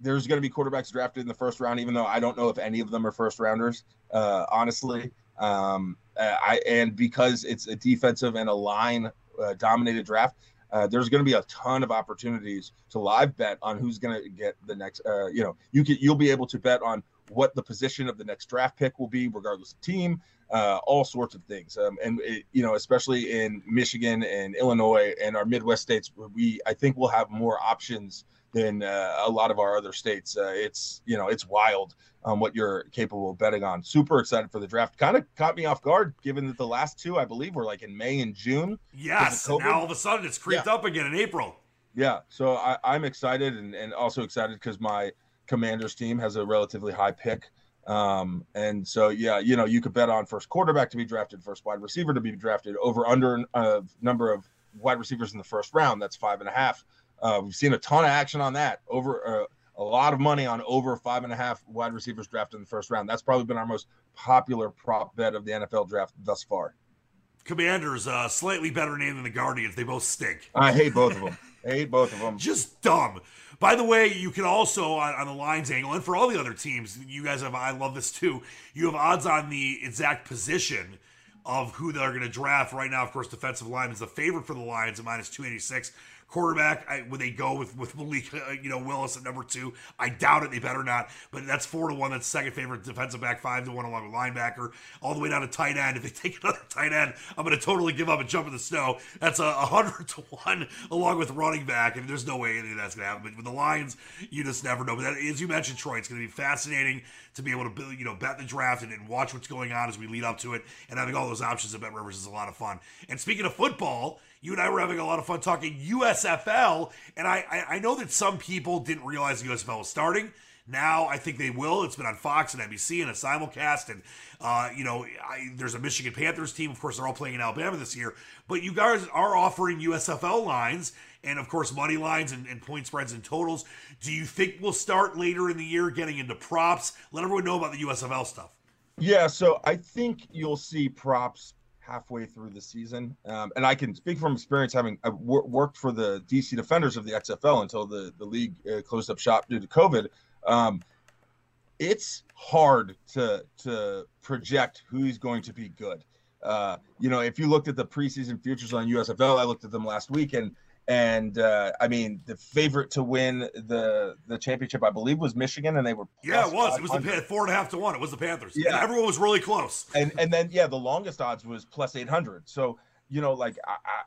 Speaker 4: there's going to be quarterbacks drafted in the first round, even though I don't know if any of them are first rounders. Uh, honestly, um, uh, I and because it's a defensive and a line uh, dominated draft. Uh, there's going to be a ton of opportunities to live bet on who's going to get the next. Uh, you know, you can you'll be able to bet on what the position of the next draft pick will be, regardless of team, uh, all sorts of things. Um, and it, you know, especially in Michigan and Illinois and our Midwest states, we I think we'll have more options than uh, a lot of our other states. Uh, it's you know, it's wild um, what you're capable of betting on. Super excited for the draft. Kind of caught me off guard, given that the last two I believe were like in May and June.
Speaker 3: Yes. Now all of a sudden it's creeped up again in April.
Speaker 4: Yeah, so I, I'm excited and, and also excited because my Commanders team has a relatively high pick. Um, and so, yeah, you know, you could bet on first quarterback to be drafted, first wide receiver to be drafted, over under a number of wide receivers in the first round. That's five and a half. Uh, we've seen a ton of action on that. Over uh, a lot of money on over five and a half wide receivers drafted in the first round. That's probably been our most popular prop bet of the NFL draft thus far.
Speaker 3: Commanders, uh, slightly better name than the Guardians. They both stink.
Speaker 4: I hate both of them. I hate both of them. [LAUGHS]
Speaker 3: Just dumb. By the way, you can also on, on the lines angle, and for all the other teams, you guys have. I love this too. You have odds on the exact position of who they're going to draft. Right now, of course, defensive line is the favorite for the Lions at minus two eighty six. Quarterback, I, would they go with with Malik, uh, you know, Willis at number two? I doubt it. They better not. But that's four to one. That's second favorite defensive back, five to one along with linebacker, all the way down to tight end. If they [LAUGHS] take another tight end, I'm going to totally give up and jump in the snow. That's a, a hundred to one along with running back, and there's no way any of that's going to happen. But with the Lions, you just never know. But that, as you mentioned, Troy, it's going to be fascinating to be able to build, you know bet the draft and, and watch what's going on as we lead up to it. And having all those options at Bet Rivers is a lot of fun. And speaking of football, you and I were having a lot of fun talking USFL, and I, I, I know that some people didn't realize the USFL was starting. Now I think they will. It's been on Fox and NBC and a simulcast, and uh, you know, I, there's a Michigan Panthers team. Of course, they're all playing in Alabama this year. But you guys are offering USFL lines, and of course, money lines and, and point spreads and totals. Do you think we'll start later in the year getting into props? Let everyone know about the USFL stuff.
Speaker 4: Yeah, so I think you'll see props halfway through the season, um, and I can speak from experience, having I wor- worked for the DC Defenders of the XFL until the the league uh, closed up shop due to COVID. Um, it's hard to to project who's going to be good. Uh, you know, if you looked at the preseason futures on USFL, I looked at them last week, and and uh, I mean, the favorite to win the the championship, I believe, was Michigan, and they were
Speaker 3: Yeah, it was. It was the four and a half to one. It was the Panthers.
Speaker 4: Yeah.
Speaker 3: and everyone was really close.
Speaker 4: and and then yeah, the longest odds was plus eight hundred. So you know, like I, I,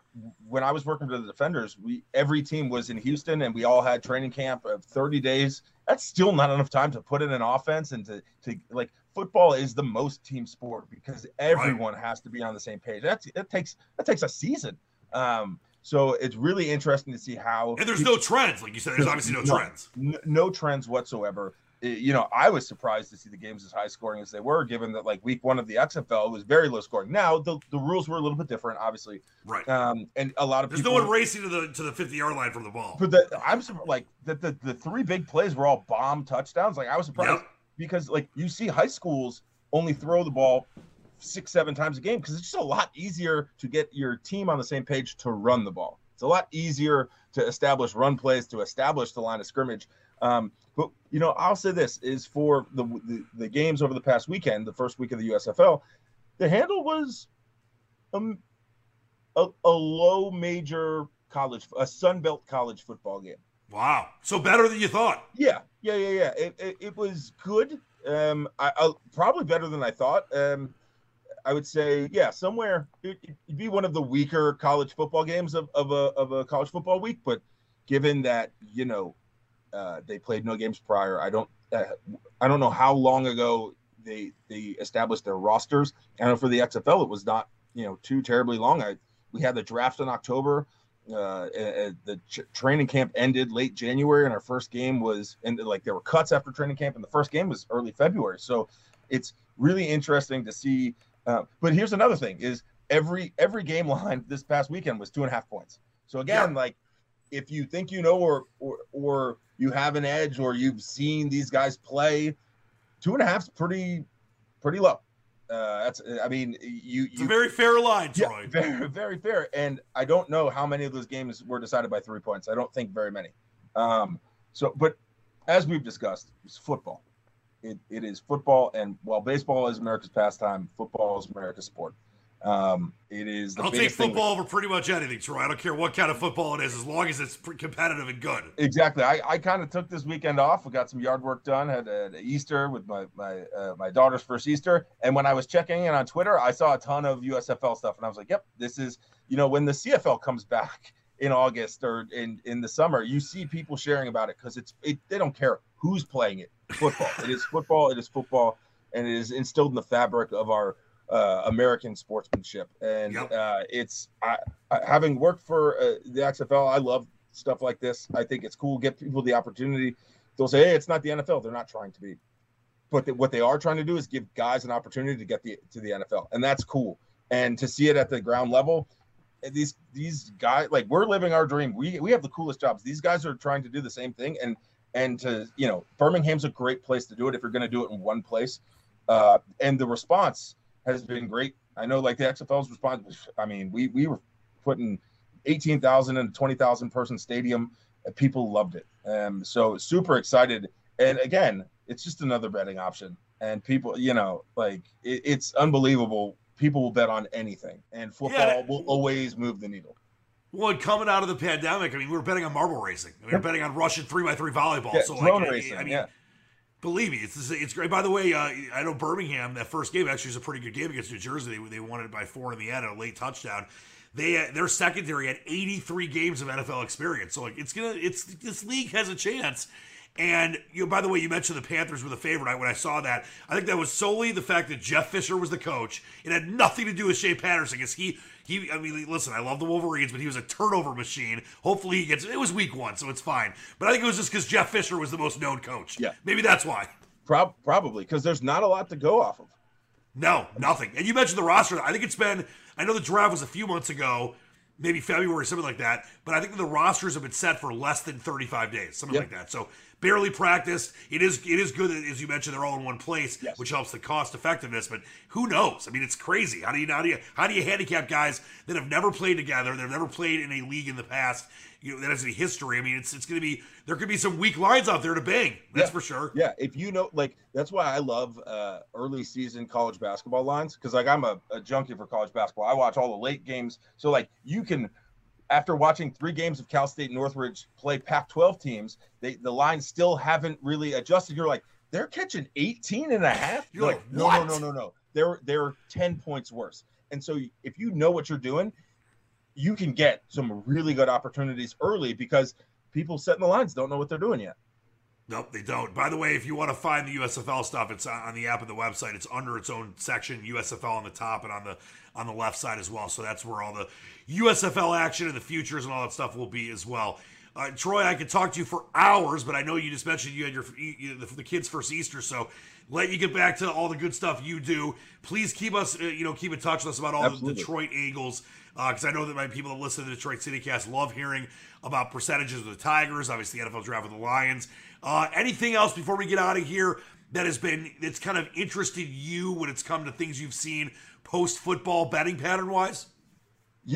Speaker 4: when I was working for the Defenders, we every team was in Houston, and we all had training camp of thirty days. That's still not enough time to put in an offense and to to like football is the most team sport because everyone has to be on the same page. That's it takes that takes a season. Um, so it's really interesting to see how
Speaker 3: And there's no trends, like you said. There's obviously no trends.
Speaker 4: n- no trends whatsoever. You know, I was surprised to see the games as high scoring as they were, given that like week one of the XFL was very low scoring. Now the, the rules were a little bit different, obviously.
Speaker 3: Right.
Speaker 4: Um, and a lot of
Speaker 3: There's
Speaker 4: people.
Speaker 3: no one racing to the to the 50 yard line from the ball.
Speaker 4: But the, I'm like the, the the three big plays were all bomb touchdowns. Like I was surprised because like you see high schools only throw the ball six seven times a game because it's just a lot easier to get your team on the same page to run the ball. It's a lot easier to establish run plays to establish the line of scrimmage. Um, but you know, I'll say this is for the, the the games over the past weekend, the first week of the USFL, the handle was um, a, a low major college, a Sun Belt college football game.
Speaker 3: Wow. So better than you thought.
Speaker 4: Yeah, yeah, yeah, yeah. It, it, it was good. Um, I, I probably better than I thought. Um, I would say, yeah, somewhere it'd be one of the weaker college football games of, of a of a college football week. But given that you know uh, they played no games prior, I don't uh, I don't know how long ago they they established their rosters. I know for the XFL, it was not you know too terribly long. I we had the draft in October. Uh, the ch- training camp ended late January, and our first game was and like there were cuts after training camp, and the first game was early February. So it's really interesting to see. Uh, but here's another thing: is every every game line this past weekend was two and a half points. So again, yeah. like if you think you know or, or or you have an edge or you've seen these guys play, two and a half is pretty pretty low. Uh, that's I mean you,
Speaker 3: it's a very fair line, Troy.
Speaker 4: Yeah, very [LAUGHS] very fair. And I don't know how many of those games were decided by three points. I don't think very many. Um, so, but as we've discussed, it's football. It, it is football, and while baseball is America's pastime, football is America's sport. Um, it is.
Speaker 3: I'll take football over pretty much anything, Troy. I don't care what kind of football it is, as long as it's competitive and good.
Speaker 4: Exactly. I, I kind of took this weekend off. We got some yard work done. Had, had Easter with my my uh, my daughter's first Easter, and when I was checking in on Twitter, I saw a ton of USFL stuff, and I was like, "Yep, this is you know when the CFL comes back." [LAUGHS] in August or in in the summer, you see people sharing about it because it's it, they don't care who's playing it. Football. it is football. It is football, and it is instilled in the fabric of our uh, American sportsmanship. And yep. uh, it's I, I, having worked for uh, the XFL, I love stuff like this. I think it's cool. Get people the opportunity. They'll say, "Hey, it's not the NFL." They're not trying to be, but what they are trying to do is give guys an opportunity to get the to the NFL, and that's cool. And to see it at the ground level, these these guys like we're living our dream. We we have the coolest jobs. These guys are trying to do the same thing, and and to you know, Birmingham's a great place to do it if you're going to do it in one place. Uh, and the response has been great. I know like the XFL's response. I mean, we we were putting eighteen thousand in a twenty thousand person stadium. And people loved it. Um, so super excited. And again, it's just another betting option. And people, you know, like it, it's unbelievable. People will bet on anything, and football yeah, will always move the needle.
Speaker 3: Well, coming out of the pandemic, I mean, we were betting on marble racing. We were betting on Russian three by three volleyball. Yeah, so, like, racing, I mean, yeah. Believe me, it's it's great. By the way, uh, I know Birmingham. That first game actually was a pretty good game against New Jersey. They, they won it by four in the end, a late touchdown. They uh, their secondary had 83 games of NFL experience. So like it's gonna it's this league has a chance. And you know, by the way, you mentioned the Panthers were the favorite. When I saw that, I think that was solely the fact that Jeff Fisher was the coach. It had nothing to do with Shea Patterson because he he, I mean, listen, I love the Wolverines, but he was a turnover machine. Hopefully, he gets. It was week one, so it's fine. But I think it was just because Jeff Fisher was the most known coach.
Speaker 4: Yeah,
Speaker 3: maybe that's why.
Speaker 4: Pro- probably because there's not a lot to go off of.
Speaker 3: No, nothing. And you mentioned the roster. I think it's been. I know the draft was a few months ago, maybe February, something like that. But I think the rosters have been set for less than 35 days, something yep. like that. So barely practiced. It is it is good that, as you mentioned, they're all in one place, yes. which helps the cost effectiveness. But who knows? I mean, it's crazy. How do you how do you how do you handicap guys that have never played together, that have never played in a league in the past? You know, that has any history. I mean, it's it's going to be there could be some weak lines out there to bang. That's
Speaker 4: yeah.
Speaker 3: for sure.
Speaker 4: Yeah, if you know, like that's why I love uh, early season college basketball lines because like I'm a, a junkie for college basketball. I watch all the late games, so like you can after watching three games of Cal State Northridge play Pac 12 teams, they, the lines still haven't really adjusted. You're like, they're catching 18 and a half.
Speaker 3: You're like,
Speaker 4: no, no, no, no, no. They're, they're 10 points worse. And so if you know what you're doing, you can get some really good opportunities early because people setting the lines don't know what they're doing yet.
Speaker 3: Nope, they don't. By the way, if you want to find the USFL stuff, it's on the app and the website. It's under its own section, USFL on the top and on the on the left side as well. So that's where all the USFL action and the futures and all that stuff will be as well. Uh, Troy, I could talk to you for hours, but I know you just mentioned you had your you, the, the, kids' first Easter, so let you get back to all the good stuff you do. Please keep us, uh, you know, keep in touch with us about all Absolutely. the Detroit Eagles, because uh, I know that my people that listen to the Detroit CityCast love hearing about percentages of the Tigers. Obviously, the NFL draft with the Lions. Uh, anything else before we get out of here that has been that's kind of interested you when it's come to things you've seen post football betting pattern wise?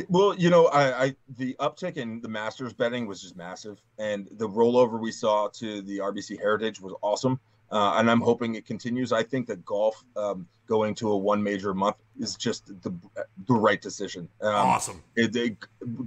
Speaker 4: well, you know, I, I, the uptick in the Masters betting was just massive, and the rollover we saw to the RBC Heritage was awesome. Uh, and I'm hoping it continues. I think that golf um, going to a one major month is just the the right decision.
Speaker 3: Um, awesome.
Speaker 4: It, it,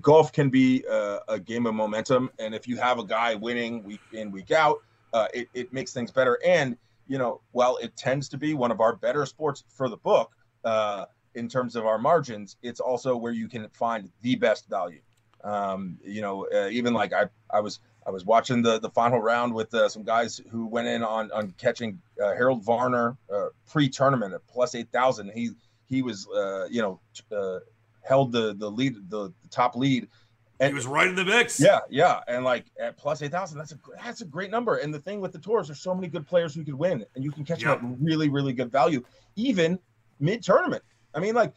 Speaker 4: golf can be a, a, game of momentum, and if you have a guy winning week in week out, uh, it, it makes things better. And you know, while it tends to be one of our better sports for the book, uh, in terms of our margins, it's also where you can find the best value. Um, you know, uh, even like I, I was I was watching the the final round with uh, some guys who went in on on catching uh, Harold Varner uh, pre-tournament at plus eight thousand. He he was uh, you know uh, held the the lead the, the top lead.
Speaker 3: And, he was right in the mix.
Speaker 4: Yeah, yeah, and like at plus eight thousand, that's a that's a great number. And the thing with the tours, there's so many good players who could win, and you can catch yep. them at really really good value, even mid tournament. I mean, like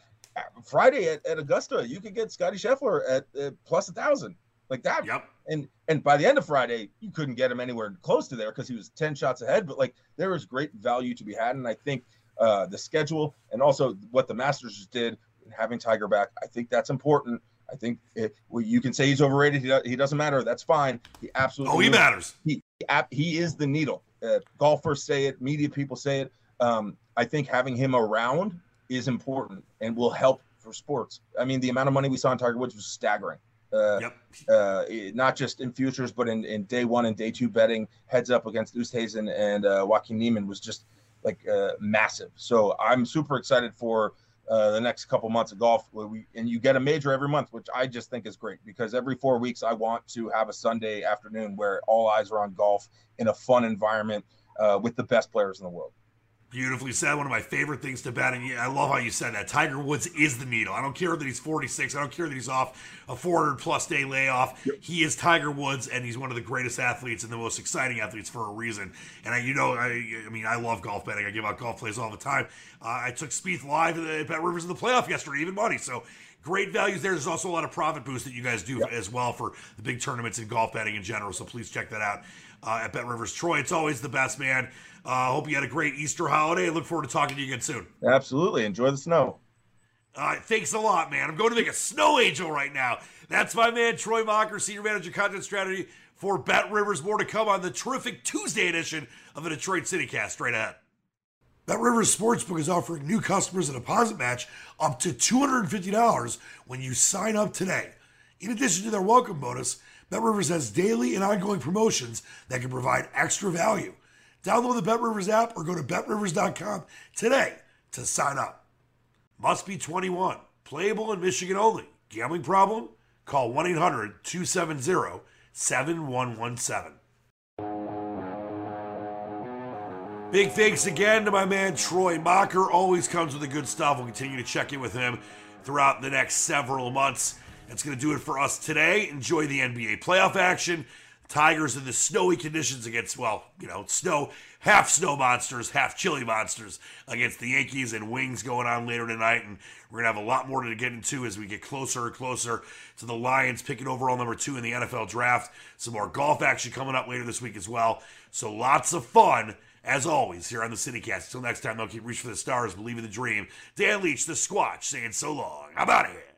Speaker 4: Friday at, at Augusta, you could get Scottie Scheffler at, at plus a thousand like that.
Speaker 3: Yep.
Speaker 4: And and by the end of Friday, you couldn't get him anywhere close to there because he was ten shots ahead. But like there was great value to be had, and I think uh, the schedule and also what the Masters just did, having Tiger back, I think that's important. I think it, well, you can say he's overrated. He, he doesn't matter. That's fine. He absolutely.
Speaker 3: Oh, he matters.
Speaker 4: He he is the needle. Uh, golfers say it. Media people say it. Um, I think having him around is important and will help for sports. I mean, the amount of money we saw in Tiger Woods was staggering. Uh,
Speaker 3: yep.
Speaker 4: uh, not just in futures, but in, in day one and day two betting, heads up against Oosthuizen and uh, Joaquin Niemann was just like uh, massive. So I'm super excited for uh, the next couple months of golf. We, and you get a major every month, which I just think is great because every four weeks I want to have a Sunday afternoon where all eyes are on golf in a fun environment uh, with the best players in the world.
Speaker 3: Beautifully said. One of my favorite things to bet, and I love how you said that. Tiger Woods is the needle. I don't care that he's 46. I don't care that he's off a 400 plus day layoff. Yep. He is Tiger Woods, and he's one of the greatest athletes and the most exciting athletes for a reason. And I, you know, I, I mean, I love golf betting. I give out golf plays all the time. Uh, I took Spieth live at Bet Rivers in the playoff yesterday, even money. So great values there. There's also a lot of profit boost that you guys do yep. as well for the big tournaments in golf betting in general. So please check that out uh, at Bet Rivers Troy. It's always the best, man. I uh, hope you had a great Easter holiday. I look forward to talking to you again soon.
Speaker 4: Absolutely. Enjoy the snow.
Speaker 3: Right, thanks a lot, man. I'm going to make a snow angel right now. That's my man, Troy Mocker, Senior Manager Content Strategy for Bet Rivers. More to come on the terrific Tuesday edition of the Detroit City Cast. Straight ahead. Bet Rivers Sportsbook is offering new customers a deposit match up to $250 when you sign up today. In addition to their welcome bonus, Bet Rivers has daily and ongoing promotions that can provide extra value. Download the BetRivers app or go to betrivers.com today to sign up. Must be 21. Playable in Michigan only. Gambling problem? Call 1 800 270 7117. Big thanks again to my man Troy Mocker. Always comes with the good stuff. We'll continue to check in with him throughout the next several months. That's going to do it for us today. Enjoy the NBA playoff action. Tigers in the snowy conditions against, well, you know, snow, half snow monsters, half chilly monsters against the Yankees and Wings going on later tonight. And we're going to have a lot more to get into as we get closer and closer to the Lions picking overall number two in the NFL draft. Some more golf action coming up later this week as well. So lots of fun. As always, here on the CityCast. Until next time, they'll keep reaching for the stars, believe in the dream. Dan Leach, the Squatch, saying so long. I'm out of here.